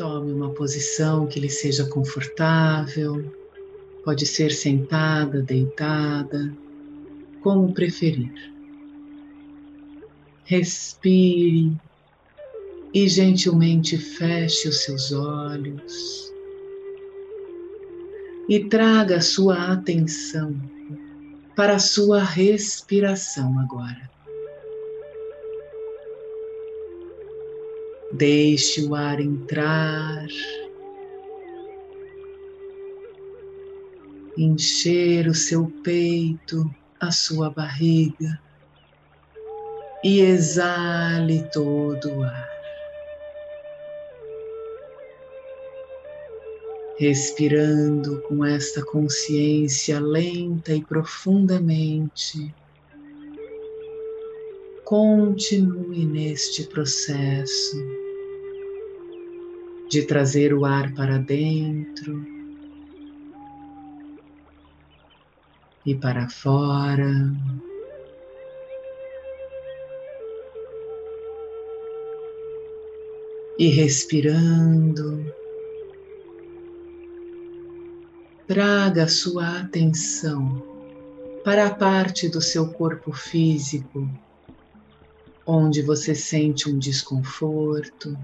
Tome uma posição que lhe seja confortável, pode ser sentada, deitada, como preferir. Respire e gentilmente feche os seus olhos e traga a sua atenção para a sua respiração agora. Deixe o ar entrar, encher o seu peito, a sua barriga. E exale todo o ar. Respirando com esta consciência lenta e profundamente Continue neste processo de trazer o ar para dentro e para fora. E respirando, traga sua atenção para a parte do seu corpo físico onde você sente um desconforto,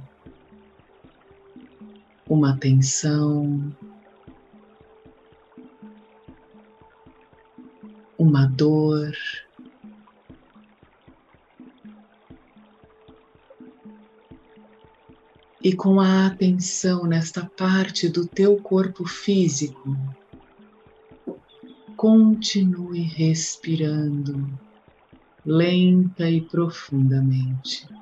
uma tensão, uma dor. E com a atenção nesta parte do teu corpo físico, continue respirando lenta e profundamente.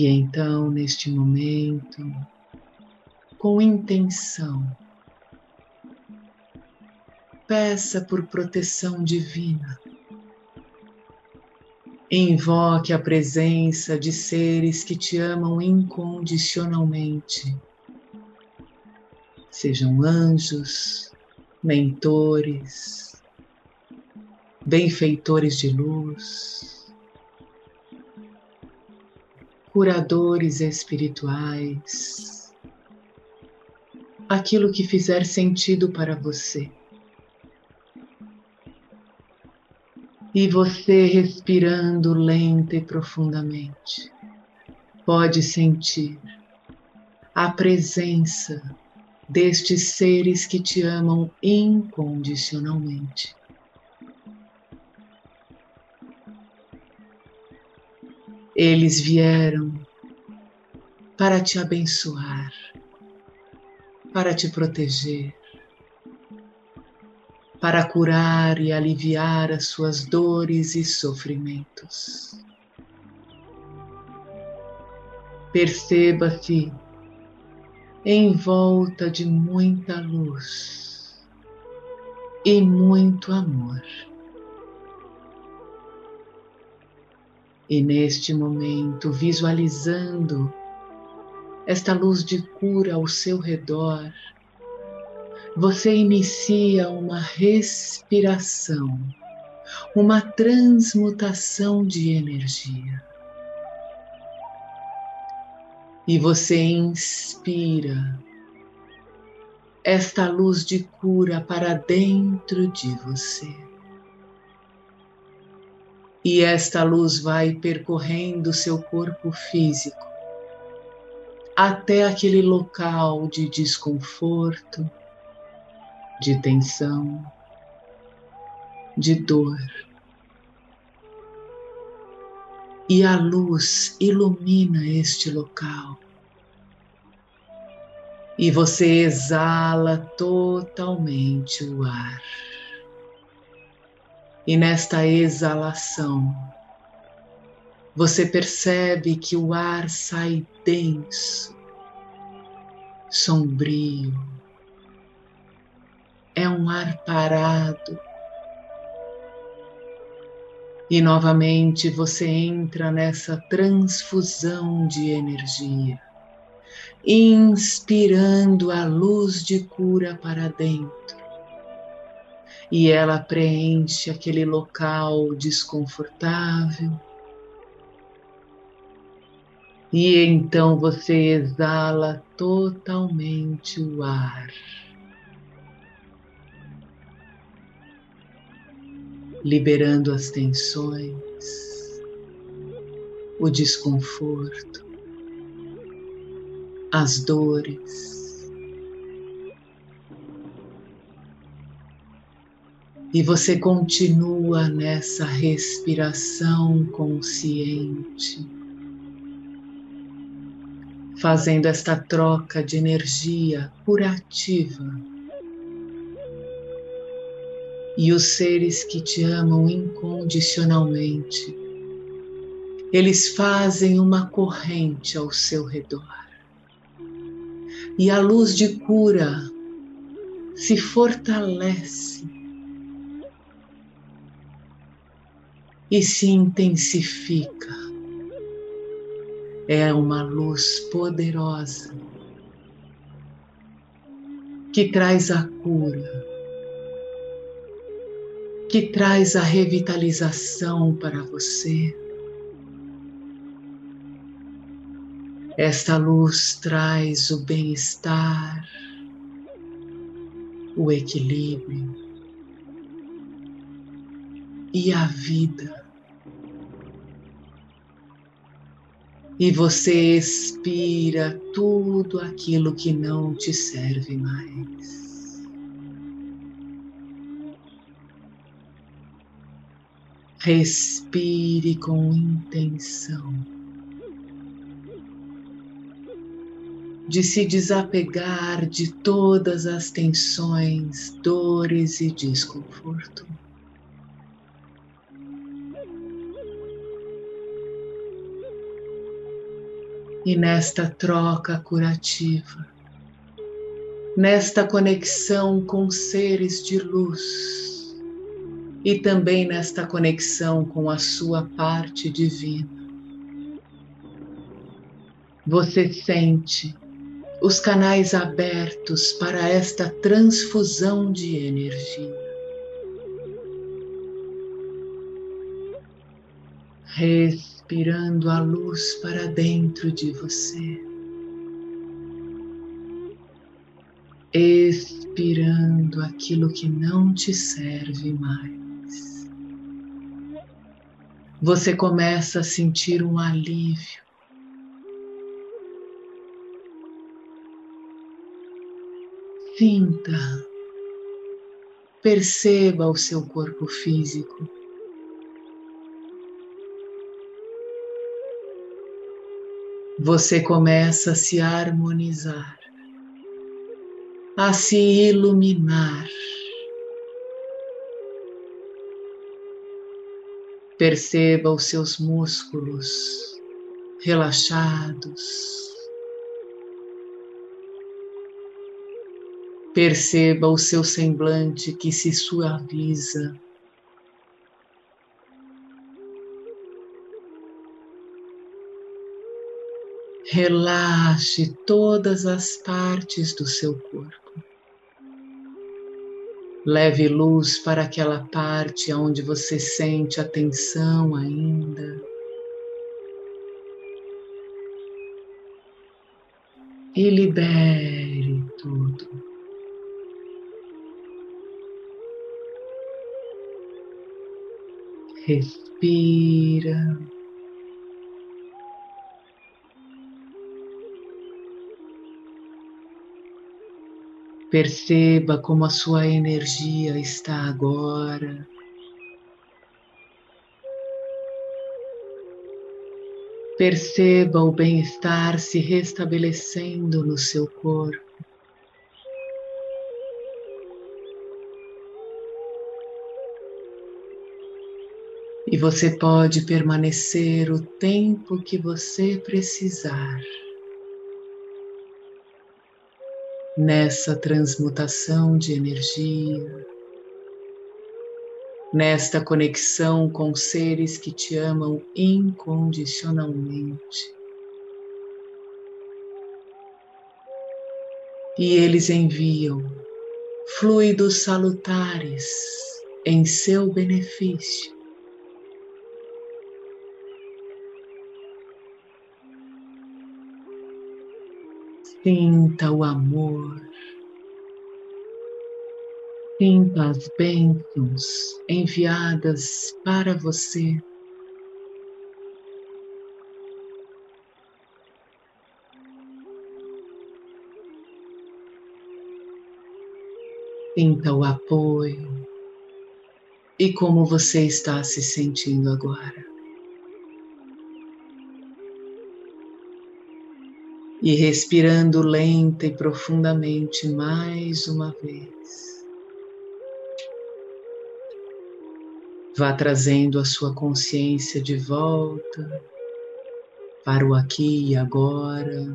E então, neste momento, com intenção, peça por proteção divina. Invoque a presença de seres que te amam incondicionalmente. Sejam anjos, mentores, benfeitores de luz, curadores espirituais, aquilo que fizer sentido para você. E você respirando lenta e profundamente, pode sentir a presença destes seres que te amam incondicionalmente. Eles vieram para te abençoar, para te proteger, para curar e aliviar as suas dores e sofrimentos. Perceba-se em volta de muita luz e muito amor. E neste momento, visualizando esta luz de cura ao seu redor, você inicia uma respiração, uma transmutação de energia e você inspira esta luz de cura para dentro de você. E esta luz vai percorrendo seu corpo físico até aquele local de desconforto, de tensão, de dor e a luz ilumina este local. E você exala totalmente o ar. E nesta exalação, você percebe que o ar sai denso, sombrio. É um ar parado, e novamente você entra nessa transfusão de energia, inspirando a luz de cura para dentro e ela preenche aquele local desconfortável. E então você exala totalmente o ar. Liberando as tensões, o desconforto, as dores. E você continua nessa respiração consciente, fazendo esta troca de energia curativa. E os seres que te amam incondicionalmente, eles fazem uma corrente ao seu redor. E a luz de cura se fortalece e se intensifica. É uma luz poderosa que traz a cura, que traz a revitalização para você. Esta luz traz o bem-estar, o equilíbrio e a vida. e você expira tudo aquilo que não te serve mais. Respire com intenção de se desapegar de todas as tensões, dores e desconforto. E nesta troca curativa, nesta conexão com seres de luz e também nesta conexão com a sua parte divina. Você sente os canais abertos para esta transfusão de energia. Respire inspirando a luz para dentro de você, expirando aquilo que não te serve mais. Você começa a sentir um alívio. Sinta, perceba o seu corpo físico. Você começa a se harmonizar, a se iluminar. Perceba os seus músculos relaxados. Perceba o seu semblante que se suaviza. Relaxe todas as partes do seu corpo. Leve luz para aquela parte onde você sente a tensão ainda. E libere tudo. Respira. Perceba como a sua energia está agora. Perceba o bem-estar se restabelecendo no seu corpo. E você pode permanecer o tempo que você precisar. Nessa transmutação de energia, nesta conexão com seres que te amam incondicionalmente. E eles enviam fluidos salutares em seu benefício. Sinta o amor, sinta as bênçãos enviadas para você. Sinta o apoio e como você está se sentindo agora. E respirando lenta e profundamente mais uma vez. Vá trazendo a sua consciência de volta para o aqui e agora.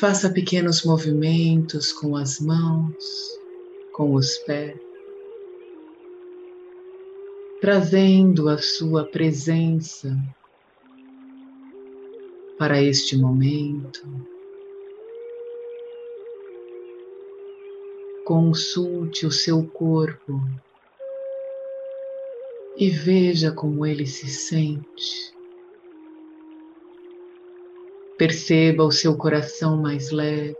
Faça pequenos movimentos com as mãos, com os pés, trazendo a sua presença para este momento. Consulte o seu corpo e veja como ele se sente. Perceba o seu coração mais leve.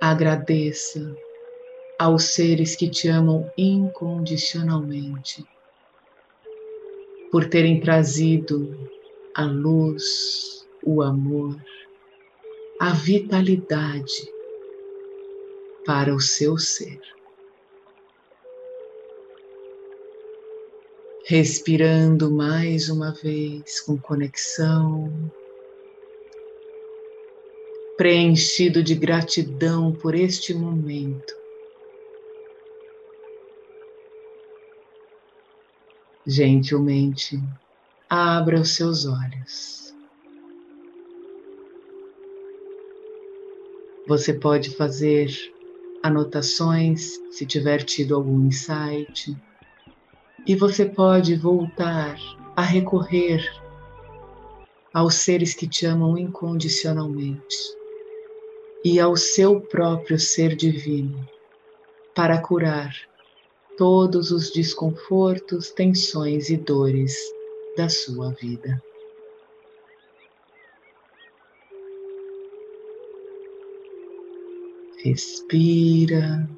Agradeça aos seres que te amam incondicionalmente por terem trazido a luz, o amor, a vitalidade para o seu ser. respirando mais uma vez com conexão, preenchido de gratidão por este momento. Gentilmente, abra os seus olhos. Você pode fazer anotações se tiver tido algum insight e você pode voltar a recorrer aos seres que te amam incondicionalmente e ao seu próprio ser divino para curar todos os desconfortos, tensões e dores da sua vida. Respira.